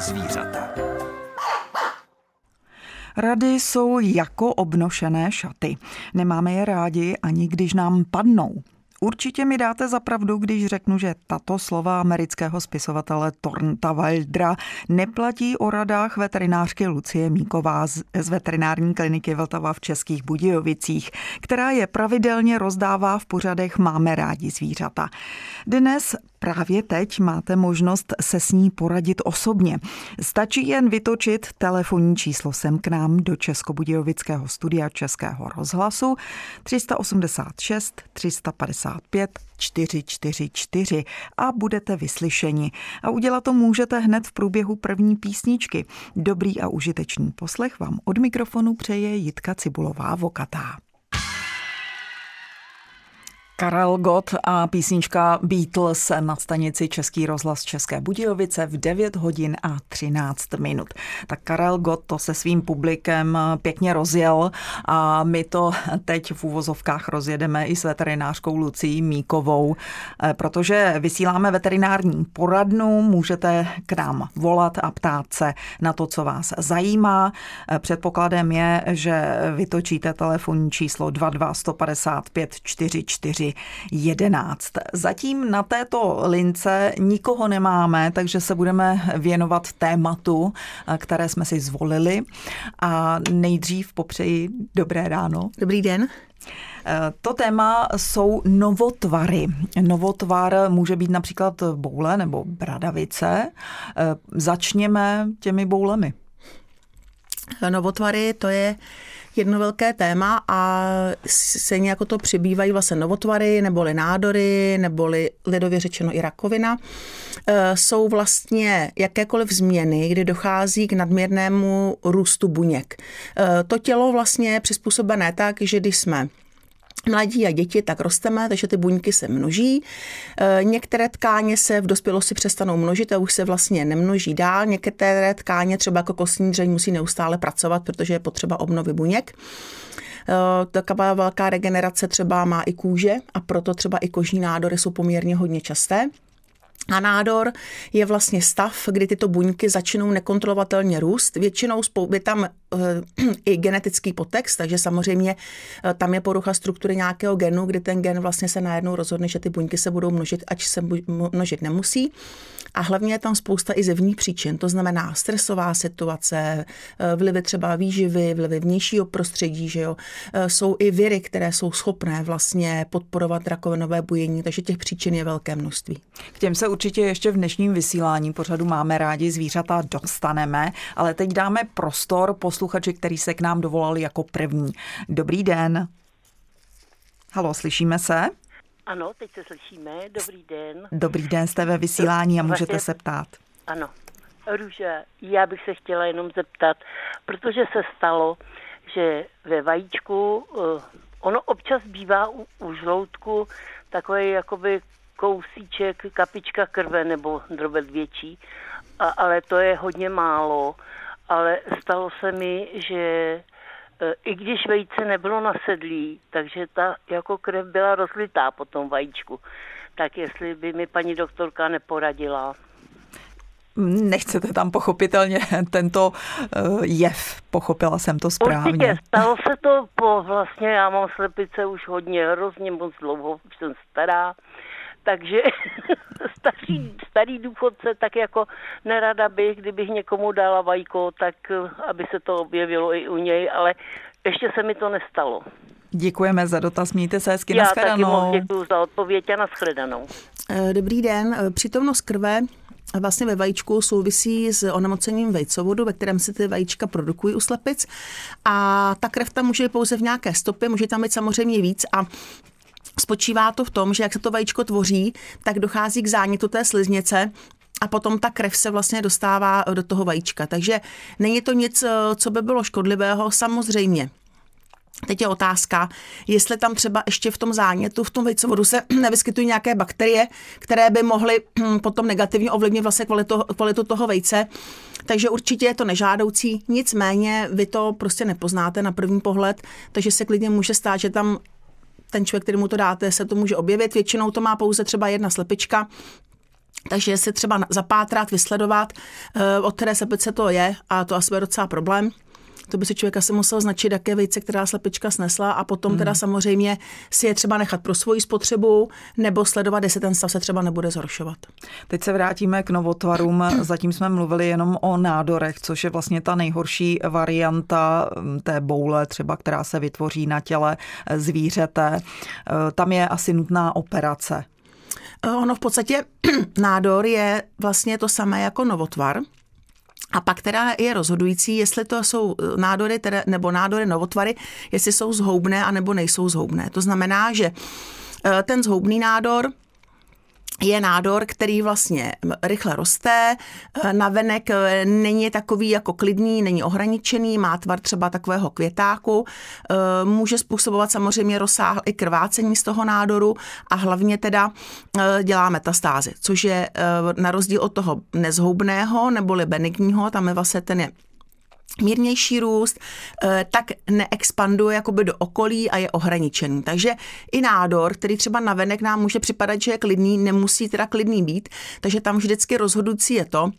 zvířata. Rady jsou jako obnošené šaty. Nemáme je rádi ani když nám padnou. Určitě mi dáte za pravdu, když řeknu, že tato slova amerického spisovatele Tornta Wildra neplatí o radách veterinářky Lucie Míková z veterinární kliniky Vltava v Českých Budějovicích, která je pravidelně rozdává v pořadech Máme rádi zvířata. Dnes Právě teď máte možnost se s ní poradit osobně. Stačí jen vytočit telefonní číslo sem k nám do Českobudějovického studia Českého rozhlasu 386 355 444 a budete vyslyšeni. A udělat to můžete hned v průběhu první písničky. Dobrý a užitečný poslech vám od mikrofonu přeje Jitka Cibulová Vokatá. Karel Gott a písnička Beatles na stanici Český rozhlas České Budějovice v 9 hodin a 13 minut. Tak Karel Gott to se svým publikem pěkně rozjel a my to teď v úvozovkách rozjedeme i s veterinářkou Lucí Míkovou, eh, protože vysíláme veterinární poradnu, můžete k nám volat a ptát se na to, co vás zajímá. Eh, předpokladem je, že vytočíte telefonní číslo 22 155 44 11. Zatím na této lince nikoho nemáme, takže se budeme věnovat tématu, které jsme si zvolili. A nejdřív popřeji dobré ráno. Dobrý den. To téma jsou novotvary. Novotvar může být například boule nebo bradavice. Začněme těmi boulemi. Novotvary to je jedno velké téma a stejně jako to přibývají vlastně novotvary, neboli nádory, neboli lidově řečeno i rakovina, e, jsou vlastně jakékoliv změny, kdy dochází k nadměrnému růstu buněk. E, to tělo vlastně je přizpůsobené tak, že když jsme mladí a děti, tak rosteme, takže ty buňky se množí. E, některé tkáně se v dospělosti přestanou množit a už se vlastně nemnoží dál. Některé tkáně, třeba jako kostní dřeň, musí neustále pracovat, protože je potřeba obnovy buněk. E, taková velká regenerace třeba má i kůže a proto třeba i kožní nádory jsou poměrně hodně časté. A nádor je vlastně stav, kdy tyto buňky začnou nekontrolovatelně růst. Většinou je tam eh, i genetický potext, takže samozřejmě eh, tam je porucha struktury nějakého genu, kdy ten gen vlastně se najednou rozhodne, že ty buňky se budou množit, ať se množit nemusí. A hlavně je tam spousta i zevních příčin, to znamená stresová situace, eh, vlivy třeba výživy, vlivy vnějšího prostředí, že jo. Jsou i viry, které jsou schopné vlastně podporovat rakovinové bujení, takže těch příčin je velké množství. K těm se určitě ještě v dnešním vysílání pořadu Máme rádi zvířata dostaneme, ale teď dáme prostor posluchači, který se k nám dovolali jako první. Dobrý den. Halo, slyšíme se? Ano, teď se slyšíme. Dobrý den. Dobrý den, jste ve vysílání a můžete se ptát. Ano. Růže, já bych se chtěla jenom zeptat, protože se stalo, že ve vajíčku, eh, ono občas bývá u, u žloutku takový jakoby kousíček, kapička krve nebo drobet větší, a, ale to je hodně málo. Ale stalo se mi, že e, i když vejce nebylo nasedlý, takže ta jako krev byla rozlitá po tom vajíčku. Tak jestli by mi paní doktorka neporadila. Nechcete tam pochopitelně tento e, jev, pochopila jsem to správně. Určitě, stalo se to po vlastně, já mám slepice už hodně, hrozně moc dlouho, už jsem stará, takže starý, starý důchodce, tak jako nerada bych, kdybych někomu dala vajko, tak eh, aby se to objevilo i u něj, ale ještě se mi to nestalo. Děkujeme za dotaz, mějte se hezky, Já taky moc děkuji za odpověď a nashledanou. Eh, dobrý den, eh, přítomnost krve vlastně ve vajíčku souvisí s onemocněním vejcovodu, ve kterém se ty vajíčka produkují u slepic. A ta krev tam může být pouze v nějaké stopě, může tam být samozřejmě víc. A Spočívá to v tom, že jak se to vajíčko tvoří, tak dochází k zánětu té sliznice a potom ta krev se vlastně dostává do toho vajíčka. Takže není to nic, co by bylo škodlivého, samozřejmě. Teď je otázka, jestli tam třeba ještě v tom zánětu, v tom vejcovodu se nevyskytují nějaké bakterie, které by mohly potom negativně ovlivnit vlastně kvalitu, kvalitu toho vejce. Takže určitě je to nežádoucí, nicméně vy to prostě nepoznáte na první pohled, takže se klidně může stát, že tam ten člověk, který mu to dáte, se to může objevit. Většinou to má pouze třeba jedna slepička, takže si třeba zapátrat, vysledovat, eh, od které slepice to je a to asi je docela problém. To by si člověk asi musel značit, jaké vejce, která slepička snesla a potom hmm. teda samozřejmě si je třeba nechat pro svoji spotřebu nebo sledovat, jestli ten stav se třeba nebude zhoršovat. Teď se vrátíme k novotvarům. Zatím jsme mluvili jenom o nádorech, což je vlastně ta nejhorší varianta hm, té boule, třeba která se vytvoří na těle zvířete. E, tam je asi nutná operace. E, ono v podstatě nádor je vlastně to samé jako novotvar, a pak teda je rozhodující, jestli to jsou eh, nádory teda, nebo nádory novotvary, jestli jsou zhoubné a nebo nejsou zhoubné. To znamená, že eh, ten zhoubný nádor je nádor, který vlastně rychle roste, eh, navenek eh, není takový jako klidný, není ohraničený, má tvar třeba takového květáku, eh, může způsobovat samozřejmě rozsáhl i krvácení z toho nádoru a hlavně teda dělá metastázy, což je na rozdíl od toho nezhoubného neboli benigního, tam je vlastně ten je mírnější růst, eh, tak neexpanduje jakoby do okolí a je ohraničený. Takže i nádor, který třeba navenek nám může připadat, že je klidný, nemusí teda klidný být, takže tam vždycky rozhodující je to,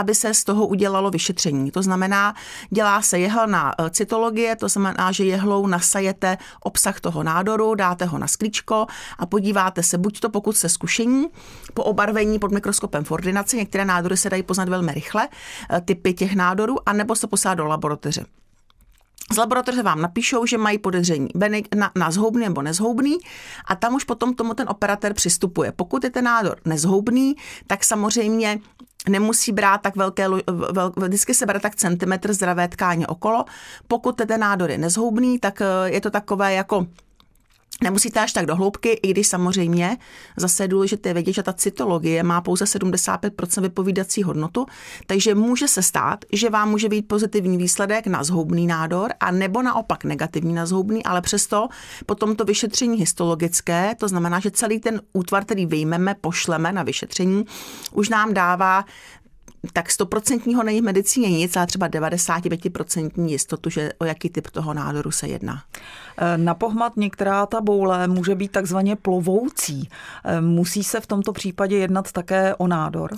aby se z toho udělalo vyšetření. To znamená, dělá se jehlná eh, cytologie, to znamená, že jehlou nasajete obsah toho nádoru, dáte ho na sklíčko a podíváte se, buď to pokud se zkušení, po obarvení pod mikroskopem v ordinaci, některé nádory se dají poznat velmi rychle, eh, typy těch nádorů, anebo se posádá do laboratoře. Z laboratoře vám napíšou, že mají podezření na, na zhoubný nebo nezhoubný a tam už potom tomu ten operatér přistupuje. Pokud je ten nádor nezhoubný, tak samozřejmě nemusí brát tak velké, vel, vždycky se bere tak centimetr zdravé tkáně okolo. Pokud ten nádor je nezhoubný, tak eh, je to takové jako Nemusíte až tak do hloubky, i když samozřejmě zase je důležité vědět, že ta cytologie má pouze 75% vypovídací hodnotu, takže může se stát, že vám může být pozitivní výsledek na zhoubný nádor a nebo naopak negativní na zhoubný, ale přesto potom to vyšetření histologické, to znamená, že celý ten útvar, který vyjmeme, pošleme na vyšetření, už nám dává tak stoprocentního není v medicíně nic, ale třeba 95% jistotu, že o jaký typ toho nádoru se jedná. E, na pohmat některá ta boule může být takzvaně plovoucí. E, musí se v tomto případě jednat také o nádor?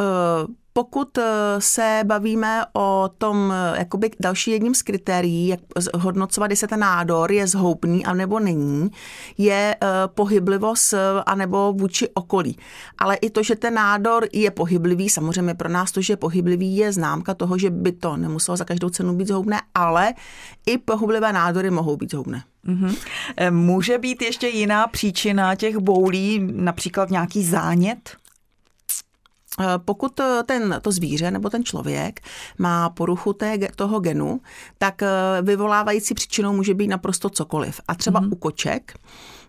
Uh, pokud eh, se bavíme o tom, eh, jakoby další jedním z kritérií, jak hodnocovat, jestli ten nádor je zhoubný a nebo není, je eh, pohyblivost a nebo vůči okolí. Ale i to, že ten nádor je pohyblivý, samozřejmě pro nás to, že je pohyblivý, je známka toho, že by to nemuselo za každou cenu být zhoubné, ale i pohyblivé nádory mohou být zhoubné. Mm-hmm. Může být ještě jiná příčina těch boulí, například nějaký zánět? Eh, pokud eh, ten, to zvíře nebo ten člověk má poruchu té, toho genu, tak eh, vyvolávající příčinou může být naprosto cokoliv. A třeba mm-hmm. u koček,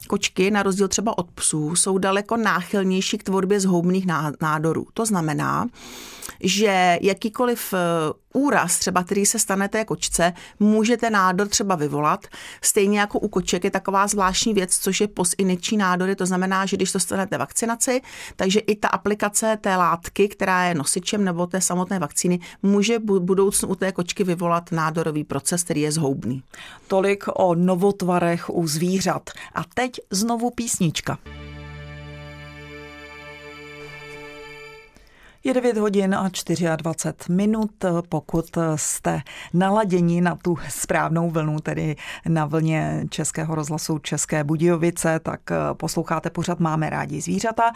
kočky, na rozdíl třeba od psů, jsou daleko náchylnější k tvorbě zhoubných nádorů. To znamená, že jakýkoliv úraz, třeba který se stane té kočce, můžete nádor třeba vyvolat. Stejně jako u koček je taková zvláštní věc, což je posiniční nádory, to znamená, že když dostanete vakcinaci, takže i ta aplikace té látky, která je nosičem nebo té samotné vakcíny, může budoucnu u té kočky vyvolat nádorový proces, který je zhoubný. Tolik o novotvarech u zvířat. A teď znovu písnička. Je 9 hodin a 24 minut. Pokud jste naladěni na tu správnou vlnu, tedy na vlně Českého rozhlasu České Budějovice, tak posloucháte pořád Máme rádi zvířata.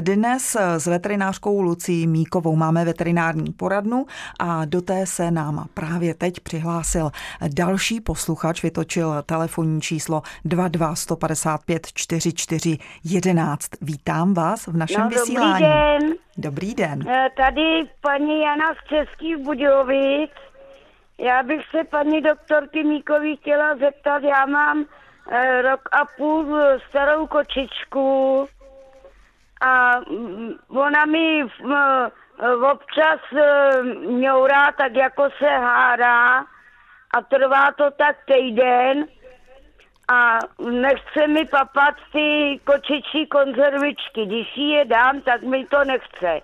Dnes s veterinářkou Lucí Míkovou máme veterinární poradnu a do té se nám právě teď přihlásil další posluchač, vytočil telefonní číslo 22 155 44 11. Vítám vás v našem no, vysílání. Dobrý den. Dobrý den. Eh, tady paní Jana z Českých Budějovic. Já bych se paní doktorky Míkový chtěla zeptat, já mám eh, rok a půl starou kočičku a mm, ona mi eh, občas mňourá tak jako se hádá a trvá to tak týden a nechce mi papat ty kočičí konzervičky. Když si je dám, tak mi to nechce.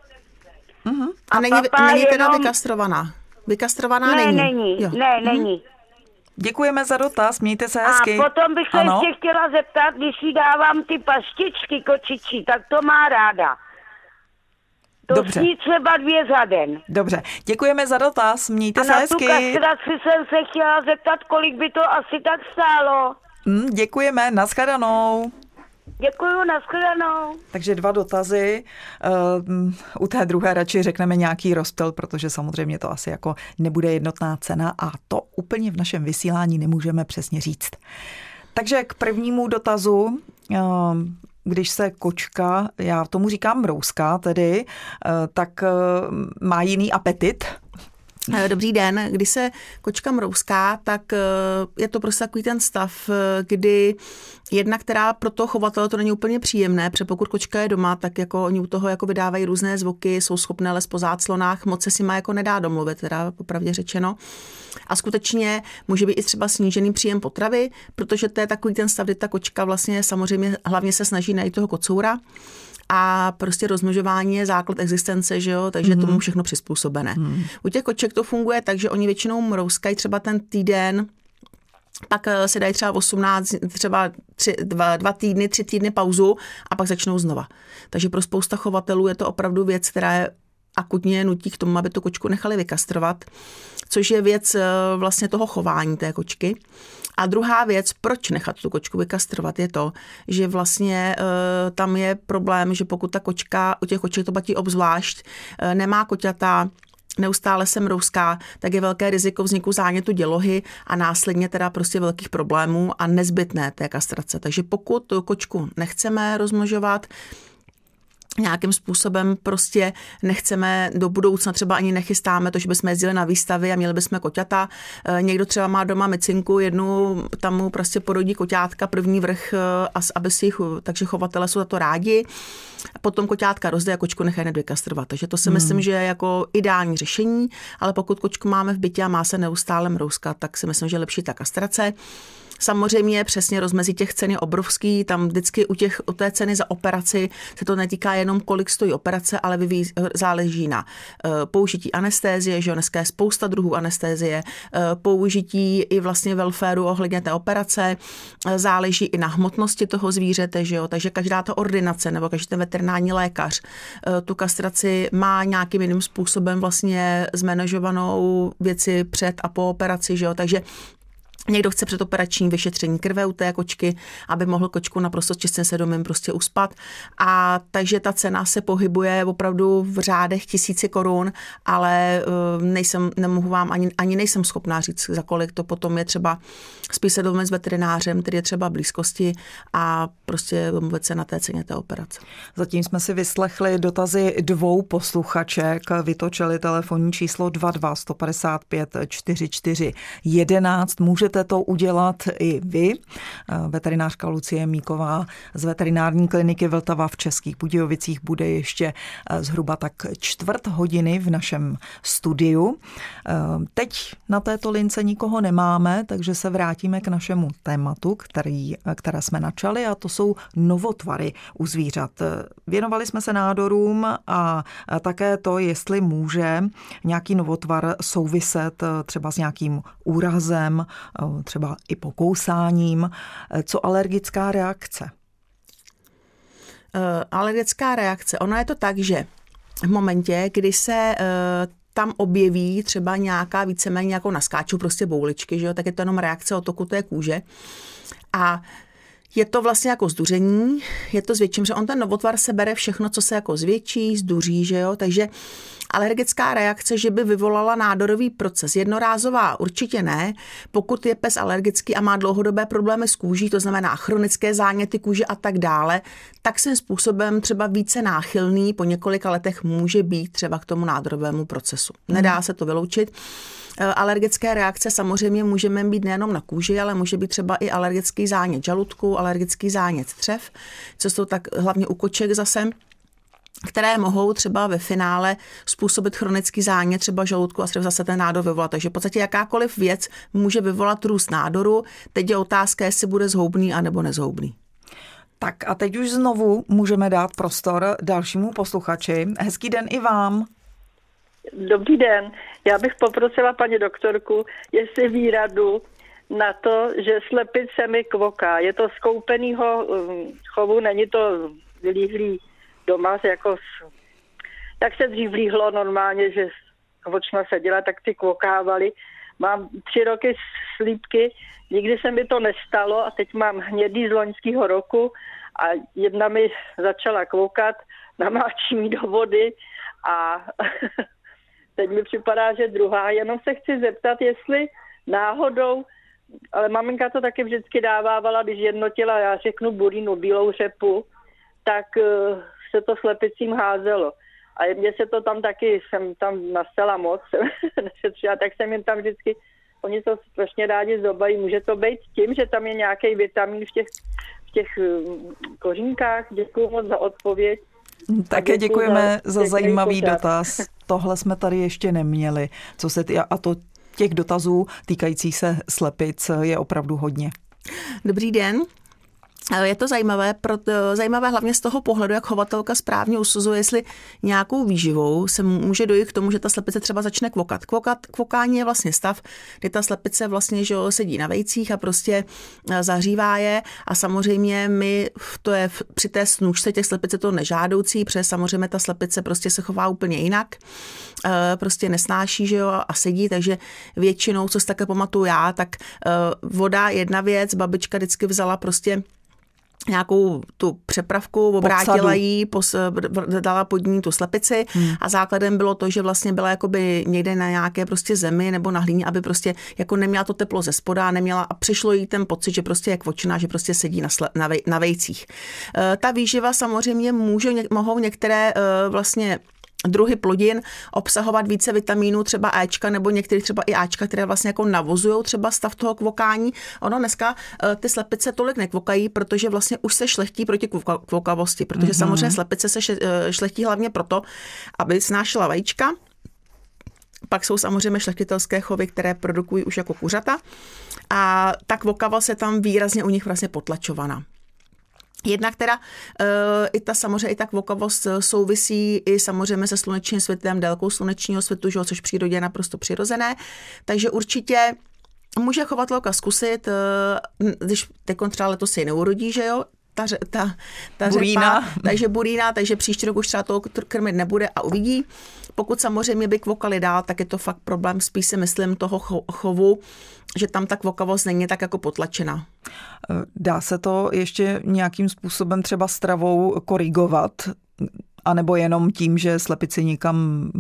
Uh-huh. A, a není, není teda jenom... vykastrovaná? Vykastrovaná ne, není? není. Jo. Ne, uh-huh. není. Děkujeme za dotaz, mějte se hezky. A potom bych se ano? ještě chtěla zeptat, když si dávám ty paštičky kočičí, tak to má ráda. To Dobře. sní třeba dvě za den. Dobře, děkujeme za dotaz, mějte A se na tu hezky. kastraci jsem se chtěla zeptat, kolik by to asi tak stálo. Hm, děkujeme, nashledanou. Děkuju, nashledanou. Takže dva dotazy. Ehm, U té druhé radši řekneme nějaký rozptyl, protože samozřejmě to asi jako nebude jednotná cena a to úplně v našem vysílání nemůžeme přesně říct. Takže k prvnímu dotazu, ehm, když se kočka, já tomu říkám mrouska tedy, eh, tak eh, má jiný apetit, Dobrý den. Když se kočka mrouská, tak eh, je to prostě takový ten stav, eh, kdy jedna, která pro toho chovatele to není úplně příjemné, protože pokud kočka je doma, tak jako oni u toho jako vydávají různé zvuky, jsou schopné les po záclonách, moc se si má jako nedá domluvit, teda popravdě řečeno. A skutečně může být i třeba snížený příjem potravy, protože to je takový ten stav, kdy ta kočka vlastně samozřejmě hlavně se snaží najít toho kocoura a prostě rozmnožování je základ existence, že jo, takže mm-hmm. tomu všechno přizpůsobené. Mm. U těch koček to funguje tak, že oni většinou mrouskají třeba ten týden, pak eh, si dají třeba 18, třeba tři, dva, dva týdny, tři týdny pauzu a pak začnou znova. Takže pro spousta chovatelů je to opravdu věc, která je akutně nutí k tomu, aby tu kočku nechali vykastrovat, což je věc eh, vlastně toho chování té kočky. A druhá věc, proč nechat tu kočku vykastrovat, je to, že vlastně e, tam je problém, že pokud ta kočka, u těch koček to platí obzvlášť, e, nemá koťata, neustále se mrouská, tak je velké riziko vzniku zánětu dělohy a následně teda prostě velkých problémů a nezbytné té kastrace. Takže pokud kočku nechceme rozmnožovat, nějakým způsobem prostě nechceme do budoucna, třeba ani nechystáme to, že bychom jezdili na výstavy a měli bychom koťata. Eh, Někdo třeba má doma micinku, jednu, tam mu prostě porodí koťátka, první vrch, eh, aby si jich, takže chovatele jsou za to rádi. Potom koťátka rozde a kočku nechají hned vykastrovat. Takže to si hmm. myslím, že je jako ideální řešení, ale pokud kočku máme v bytě a má se neustále mrouskat, tak si myslím, že je lepší ta kastrace. Samozřejmě přesně rozmezí těch cen je obrovský, tam vždycky u, těch, u té ceny za operaci se to netýká jenom, kolik stojí operace, ale vyvíjí, záleží na uh, použití anestézie, že dneska je spousta druhů anestézie, uh, použití i vlastně welfareu ohledně té operace, uh, záleží i na hmotnosti toho zvířete, že jo, takže každá ta ordinace nebo každý ten veterinární lékař tu kastraci má nějakým jiným způsobem vlastně zmanažovanou věci před a po operaci, že jo, takže Někdo chce předoperační vyšetření krve u té kočky, aby mohl kočku naprosto čistým svědomím prostě uspat. A takže ta cena se pohybuje opravdu v řádech tisíci korun, ale uh, nejsem, nemohu vám ani, ani nejsem schopná říct, za kolik to potom je třeba spíš se domluvit s veterinářem, který je třeba blízkosti a prostě domluvit se na té ceně té operace. Zatím jsme si vyslechli dotazy dvou posluchaček, vytočili telefonní číslo 22 155 44 11. Můžete to udělat i vy. Veterinářka Lucie Míková z veterinární kliniky Vltava v Českých Budějovicích bude ještě zhruba tak čtvrt hodiny v našem studiu. Teď na této lince nikoho nemáme, takže se vrátíme k našemu tématu, který, které jsme načali a to jsou novotvary u zvířat. Věnovali jsme se nádorům a také to, jestli může nějaký novotvar souviset třeba s nějakým úrazem, třeba i pokousáním. Co alergická reakce? Uh, alergická reakce, ono je to tak, že v momentě, kdy se uh, tam objeví třeba nějaká víceméně jako naskáču prostě bouličky, že jo, tak je to jenom reakce otoku té kůže. A je to vlastně jako zduření, je to zvětším, že on ten novotvar se bere všechno, co se jako zvětší, zduří, že jo, takže alergická reakce, že by vyvolala nádorový proces. Jednorázová určitě ne. Pokud je pes alergický a má dlouhodobé problémy s kůží, to znamená chronické záněty kůže a tak dále, tak svým způsobem třeba více náchylný po několika letech může být třeba k tomu nádorovému procesu. Nedá se to vyloučit. Alergické reakce samozřejmě můžeme být nejenom na kůži, ale může být třeba i alergický zánět žaludku, alergický zánět střev, co jsou tak hlavně u koček zase které mohou třeba ve finále způsobit chronický zánět třeba žaludku a třeba zase ten nádor vyvolat. Takže v podstatě jakákoliv věc může vyvolat růst nádoru. Teď je otázka, jestli bude zhoubný anebo nezhoubný. Tak a teď už znovu můžeme dát prostor dalšímu posluchači. Hezký den i vám. Dobrý den. Já bych poprosila paní doktorku, jestli ví radu na to, že slepice mi kvoká. Je to z koupenýho chovu, není to vylíhlý doma jako tak se dřív líhlo normálně, že očma seděla, tak ty kvokávali. Mám tři roky slípky, nikdy se mi to nestalo a teď mám hnědý z loňského roku a jedna mi začala kvokat, namáčí mi do vody a teď mi připadá, že druhá. Jenom se chci zeptat, jestli náhodou, ale maminka to taky vždycky dávávala, když jednotila, já řeknu burínu, bílou řepu, tak uh, se to slepicím házelo. A mně se to tam taky, jsem tam nastala moc, nešetřila, tak jsem jim tam vždycky, oni to strašně rádi zobají. Může to být tím, že tam je nějaký vitamin v těch, v těch uh, kořínkách? Děkuji moc za odpověď. Také děkujeme za, za zajímavý pořád. dotaz. Tohle jsme tady ještě neměli. Co se tý, a to těch dotazů týkajících se slepic je opravdu hodně. Dobrý den. Je to zajímavé, proto, zajímavé hlavně z toho pohledu, jak chovatelka správně usuzuje, jestli nějakou výživou se může dojít k tomu, že ta slepice třeba začne kvokat. Kvokat kvokání je vlastně stav, kdy ta slepice vlastně že sedí na vejcích a prostě e, zahřívá je a samozřejmě my, to je při té snůžce těch slepice to nežádoucí, protože samozřejmě ta slepice prostě se chová úplně jinak, prostě nesnáší, že jo, a sedí, takže většinou, co si také pamatuju já, tak voda jedna věc, babička vždycky vzala prostě nějakou tu přepravku, obrátila jí, pos, dala pod ní tu slepici hmm. a základem bylo to, že vlastně byla jakoby někde na nějaké prostě zemi nebo na hlíně, aby prostě jako neměla to teplo ze spoda, neměla a přišlo jí ten pocit, že prostě je kvočená, že prostě sedí na, sle, na, vej, na vejcích. E, ta výživa samozřejmě může, mohou některé e, vlastně druhy plodin obsahovat více vitamínů, třeba Ečka nebo některé třeba i Ačka, které vlastně jako navozují třeba stav toho kvokání. Ono dneska eh, ty slepice tolik nekvokají, protože vlastně už se šlechtí proti kvokavosti, protože mm-hmm. samozřejmě slepice se eh, šlechtí hlavně proto, aby snášela vajíčka, pak jsou samozřejmě šlechtitelské chovy, které produkují už jako kuřata a ta kvokava se tam výrazně u nich vlastně potlačovaná. Jednak teda uh, i ta samozřejmě i ta kvokavost souvisí i samozřejmě se slunečním světem, délkou slunečního světu, že, což v přírodě je naprosto přirozené. Takže určitě může chovatelka zkusit, uh, když teď třeba letos se neurodí, že jo, ta, ta, ta burína. Řepa, takže burína, takže příští rok už třeba to krmit nebude a uvidí. Pokud samozřejmě by kvokali dál, tak je to fakt problém spíš si myslím toho chovu, že tam ta kvokavost není tak jako potlačena. Dá se to ještě nějakým způsobem třeba stravou korigovat? A nebo jenom tím, že slepici nikam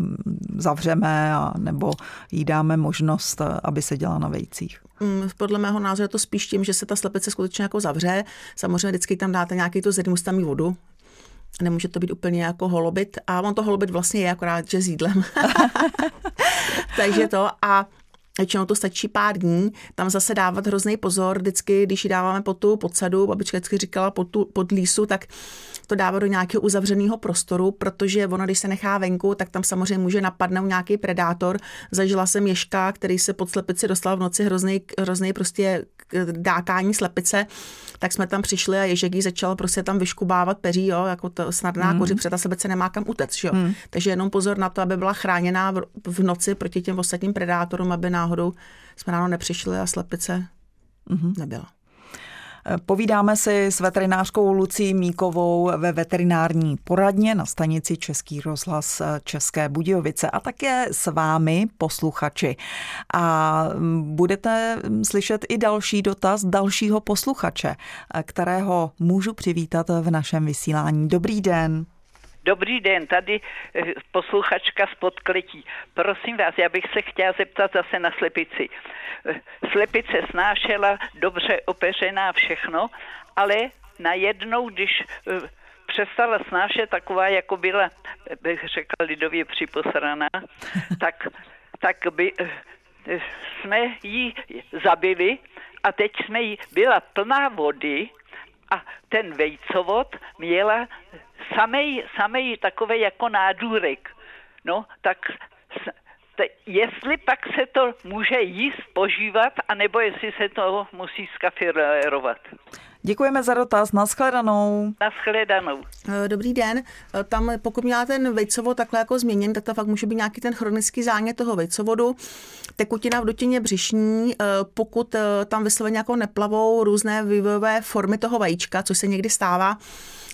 zavřeme a nebo jí dáme možnost, aby se dělala na vejcích? Mm, podle mého názoru je to spíš tím, že se ta slepice skutečně jako zavře. Samozřejmě vždycky tam dáte nějaký to zedmus tam vodu, nemůže to být úplně jako holobit a on to holobit vlastně je akorát, že s jídlem. Takže to a Většinou to stačí pár dní, tam zase dávat hrozný pozor, vždycky, když ji dáváme pod tu podsadu, babička vždycky říkala pod, tu, pod lísu, tak to dává do nějakého uzavřeného prostoru, protože ono, když se nechá venku, tak tam samozřejmě může napadnout nějaký predátor. Zažila jsem ježka, který se pod slepici dostal v noci hrozný, hrozný prostě dákání slepice, tak jsme tam přišli a ježek jí začal prostě tam vyškubávat peří, jo, jako to snadná mm. koři, protože ta slepice nemá kam utéct, jo. Mm. Takže jenom pozor na to, aby byla chráněná v, v noci proti těm ostatním predátorům, aby náhodou jsme ráno nepřišli a slepice mm-hmm. nebyla. Povídáme si s veterinářkou Lucí Míkovou ve veterinární poradně na stanici Český rozhlas České Budějovice a také s vámi, posluchači. A budete slyšet i další dotaz dalšího posluchače, kterého můžu přivítat v našem vysílání. Dobrý den. Dobrý den, tady eh, posluchačka z podkletí. Prosím vás, já bych se chtěla zeptat zase na slepici. Eh, slepice snášela, dobře opeřená všechno, ale najednou, když eh, přestala snášet taková, jako byla, bych řekla lidově připosraná, tak, tak by jsme ji zabili a teď jsme jí, byla plná vody a ten vejcovod měla samej, samej takový jako nádůrek. No, tak jestli pak se to může jíst, požívat, anebo jestli se to musí skafirovat. Děkujeme za dotaz. Naschledanou. Naschledanou. Eh, dobrý den. Eh, tam, pokud měla ten vejcovod takhle jako změněn, tak to fakt může být nějaký ten chronický zánět toho vejcovodu. Tekutina v dutině břišní, eh, pokud tam vysloveně jako neplavou různé vývojové formy toho vajíčka, což se někdy stává,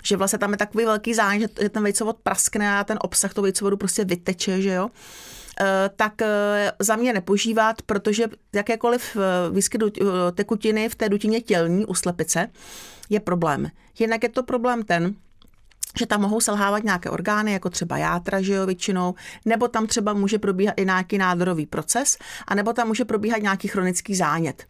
že vlastně tam je takový velký zájem, že, že ten vejcovod praskne a ten obsah toho vejcovodu prostě vyteče, že jo. Eh, tak eh, za mě nepožívat, protože jakékoliv eh, výskyt tekutiny v té dutině tělní u slepice je problém. Jinak je to problém ten, že tam mohou selhávat nějaké orgány, jako třeba játra, že jo, většinou, nebo tam třeba může probíhat i nějaký nádorový proces, a nebo tam může probíhat nějaký chronický zánět.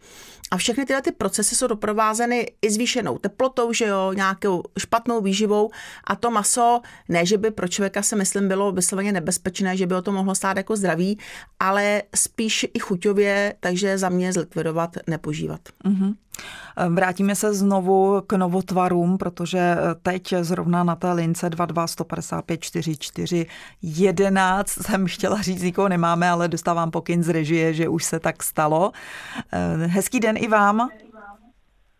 A všechny tyhle ty procesy jsou doprovázeny i zvýšenou teplotou, že jo, nějakou špatnou výživou a to maso, ne, že by pro člověka se myslím bylo vysloveně nebezpečné, že by o to mohlo stát jako zdraví, ale spíš i chuťově, takže za mě zlikvidovat, nepožívat. Mm-hmm. Vrátíme se znovu k novotvarům, protože teď zrovna na té lince 22 155 44 11 jsem chtěla říct, nikoho nemáme, ale dostávám pokyn z režie, že už se tak stalo. Hezký den i vám.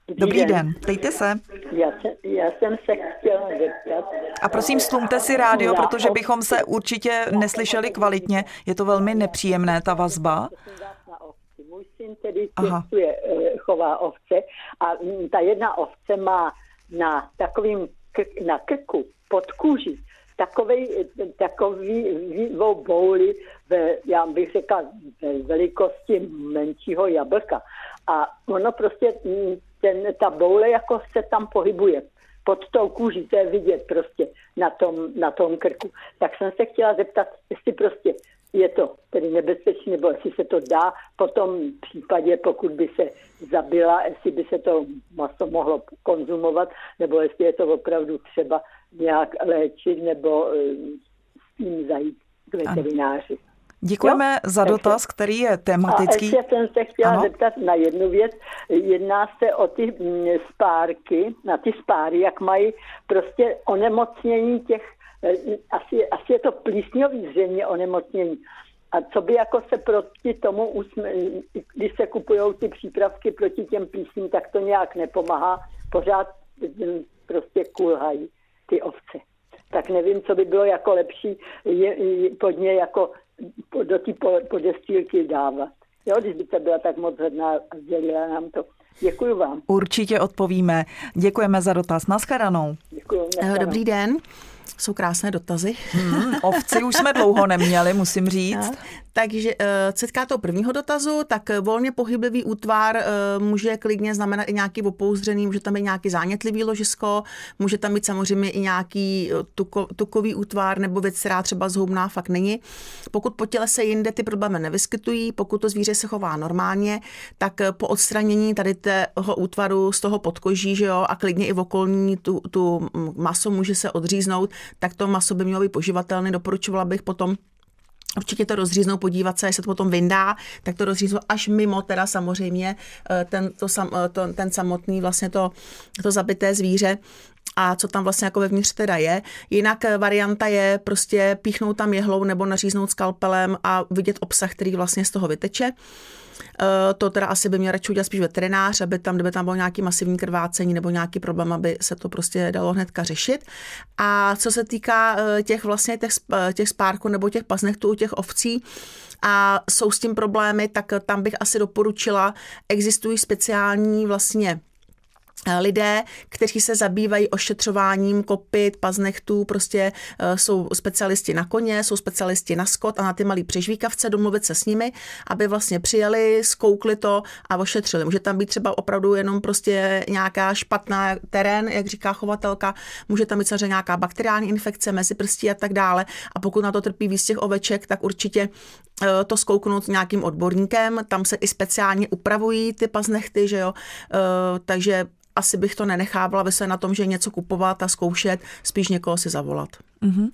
Dobrý, Dobrý den. den, ptejte se. Já, se, já jsem se chtěla zeptat. A prosím, stlumte si rádio, protože bychom se určitě neslyšeli kvalitně. Je to velmi nepříjemné, ta vazba. Můj syn tedy pěstuje, eh, chová ovce a ta jedna ovce má na takovým na krku pod kůží takový, takový bouli, ve, já bych řekla, ve velikosti menšího jablka. A ono prostě, mm, ten, ta boule jako se tam pohybuje pod tou kůží, to je vidět prostě na tom, na tom krku. Tak jsem se chtěla zeptat, jestli prostě je to tedy nebezpečné, nebo jestli se to dá po tom případě, pokud by se zabila, jestli by se to maso mohlo konzumovat, nebo jestli je to opravdu třeba nějak léčit nebo eh, s tím zajít k veterináři. Ano. Děkujeme jo? za dotaz, který je tematický. A ještě jsem se chtěla ano? zeptat na jednu věc. Jedná se o ty mm, spárky, na ty spáry, jak mají prostě onemocnění těch, asi, asi je to plísňový zřejmě onemocnění. A co by jako se proti tomu, usme, když se kupují ty přípravky proti těm plísním, tak to nějak nepomáhá. Pořád mm, prostě kulhají ty ovce. Tak nevím, co by bylo jako lepší je, je, pod ně jako do té podestýlky dávat. Jo, když by to byla tak moc hodná a sdělila nám to. Děkuji vám. Určitě odpovíme. Děkujeme za dotaz. Naschledanou. Děkuji. Dobrý den. Jsou krásné dotazy. Hmm, ovci už jsme dlouho neměli, musím říct. Takže eh, co týká toho prvního dotazu, tak volně pohyblivý útvar eh, může klidně znamenat i nějaký opouzdřený, může tam být nějaký zánětlivý ložisko, může tam být samozřejmě i nějaký eh, tuko, tukový útvar nebo věc, která třeba zhoubná fakt není. Pokud po těle se jinde ty problémy nevyskytují, pokud to zvíře se chová normálně, tak po odstranění tady toho útvaru z toho podkoží, že jo, a klidně i v okolní tu, tu maso může se odříznout, tak to maso by mělo být poživatelné. Doporučovala bych potom Určitě to rozříznou, podívat se, jestli to potom vyndá, tak to rozříznou až mimo teda samozřejmě eh, ten, to, eh, to, ten samotný vlastně to, to zabité zvíře a co tam vlastně jako vevnitř teda je. Jinak eh, varianta je prostě píchnout tam jehlou nebo naříznout skalpelem a vidět obsah, který vlastně z toho vyteče. Eh, to teda asi by měl radši udělat spíš veterinář, aby tam, kdyby tam bylo nějaký masivní krvácení nebo nějaký problém, aby se to prostě dalo hnedka řešit. A co se týká eh, těch vlastně těch, eh, těch spárků nebo těch pasnechtů u těch ovcí, a jsou s tím problémy, tak tam bych asi doporučila, existují speciální vlastně lidé, kteří se zabývají ošetřováním kopyt, paznechtů, prostě eh, jsou specialisti na koně, jsou specialisti na skot a na ty malý přežvíkavce, domluvit se s nimi, aby vlastně přijeli, zkoukli to a ošetřili. Může tam být třeba opravdu jenom prostě nějaká špatná terén, jak říká chovatelka, může tam být samozřejmě nějaká bakteriální infekce, mezi prstí a tak dále. A pokud na to trpí víc těch oveček, tak určitě eh, to zkouknout nějakým odborníkem, tam se i speciálně upravují ty paznechty, že jo, eh, takže asi bych to nenechávala se na tom, že něco kupovat a zkoušet, spíš někoho si zavolat. Mm-hmm.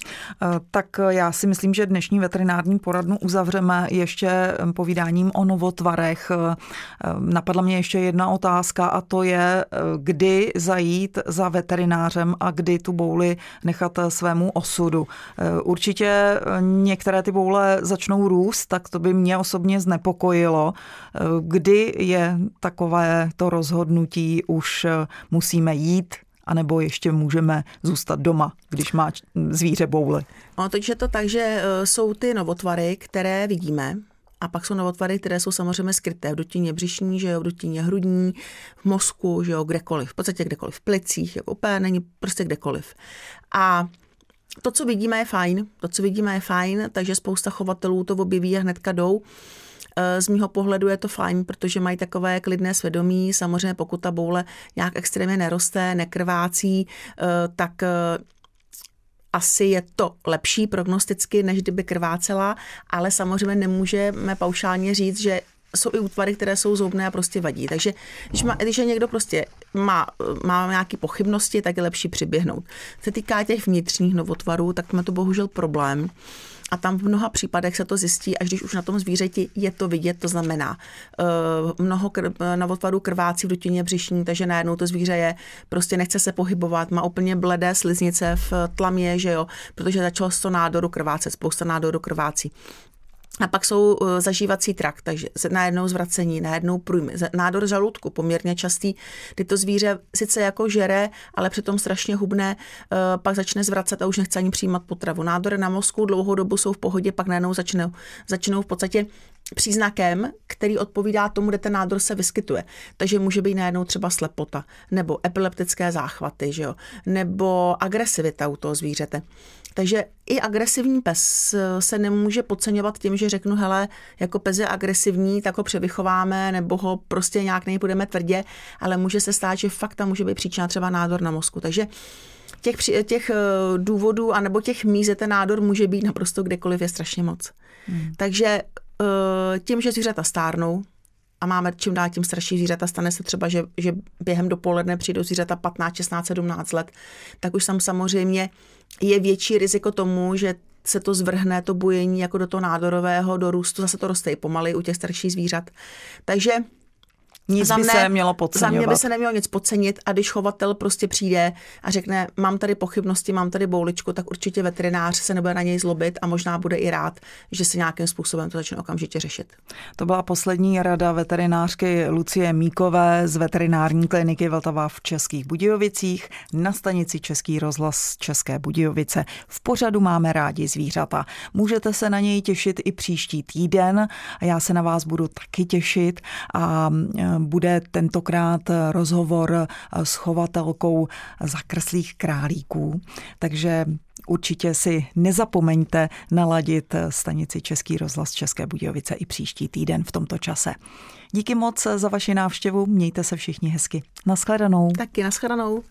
Tak já si myslím, že dnešní veterinární poradnu uzavřeme ještě povídáním o novotvarech. Eh, napadla mě ještě jedna otázka a to je, kdy zajít za veterinářem a kdy tu bouli nechat svému osudu. Určitě některé ty boule začnou růst, tak to by mě osobně znepokojilo. Kdy je takové to rozhodnutí už musíme jít anebo ještě můžeme zůstat doma, když má zvíře boule? No, takže to tak, že e, jsou ty novotvary, které vidíme, A pak jsou novotvary, které jsou samozřejmě skryté v dutině břišní, že jo, v dutině hrudní, v mozku, že jo, kdekoliv, v podstatě kdekoliv, v plicích, jako úplně není prostě kdekoliv. A to, co vidíme, je fajn. To, co vidíme, je fajn, takže spousta chovatelů to objeví a hnedka jdou. Eh, z mýho pohledu je to fajn, protože mají takové klidné svědomí. Samozřejmě pokud ta boule nějak extrémně neroste, nekrvácí, eh, tak eh, asi je to lepší prognosticky, než kdyby krvácela, ale samozřejmě nemůžeme paušálně říct, že jsou i útvary, které jsou zhoubné a prostě vadí. Takže když, má, když je někdo prostě má, má nějaké pochybnosti, tak je lepší přiběhnout. Se týká těch vnitřních novotvarů, tak má to bohužel problém. A tam v mnoha případech se to zjistí, až když už na tom zvířeti je to vidět, to znamená uh, mnoho kr- novotvarů krvácí v dutině břišní, takže najednou to zvíře je, prostě nechce se pohybovat, má úplně bledé sliznice v tlamě, že jo, protože začalo z to nádoru krvácet, spousta nádoru krvácí. A pak jsou uh, zažívací trakt, takže najednou zvracení, najednou průjmy, nádor žaludku, poměrně častý, kdy to zvíře sice jako žere, ale přitom strašně hubné, uh, pak začne zvracet a už nechce ani přijímat potravu. Nádory na mozku dlouhou dobu jsou v pohodě, pak najednou začnou, začnou v podstatě příznakem, který odpovídá tomu, kde ten nádor se vyskytuje. Takže může být najednou třeba slepota, nebo epileptické záchvaty, že jo? nebo agresivita u toho zvířete. Takže i agresivní pes se nemůže podceňovat tím, že řeknu, hele, jako pes je agresivní, tak ho převychováme, nebo ho prostě nějak nejpůjdeme tvrdě, ale může se stát, že fakt tam může být příčina třeba nádor na mozku. Takže těch, těch eh, důvodů anebo těch míst, ten nádor může být naprosto kdekoliv je strašně moc. Hmm. Takže eh, tím, že zvířata stárnou, a máme čím dál tím starší zvířata, stane se třeba, že, že během dopoledne přijdou zvířata 15, 16, 17 let, tak už tam samozřejmě je větší riziko tomu, že se to zvrhne, to bujení jako do toho nádorového, do růstu, zase to roste i pomaly u těch starších zvířat. Takže nic za by se nemělo podceňovat. Za mě by se nemělo nic podcenit a když chovatel prostě přijde a řekne, mám tady pochybnosti, mám tady bouličku, tak určitě veterinář se nebude na něj zlobit a možná bude i rád, že se nějakým způsobem to začne okamžitě řešit. To byla poslední rada veterinářky Lucie Míkové z veterinární kliniky Vltava v Českých Budějovicích na stanici Český rozhlas České Budějovice. V pořadu máme rádi zvířata. Můžete se na něj těšit i příští týden a já se na vás budu taky těšit a bude tentokrát rozhovor s chovatelkou zakrslých králíků. Takže určitě si nezapomeňte naladit stanici Český rozhlas České Budějovice i příští týden v tomto čase. Díky moc za vaši návštěvu, mějte se všichni hezky. Naschledanou. Taky naschledanou.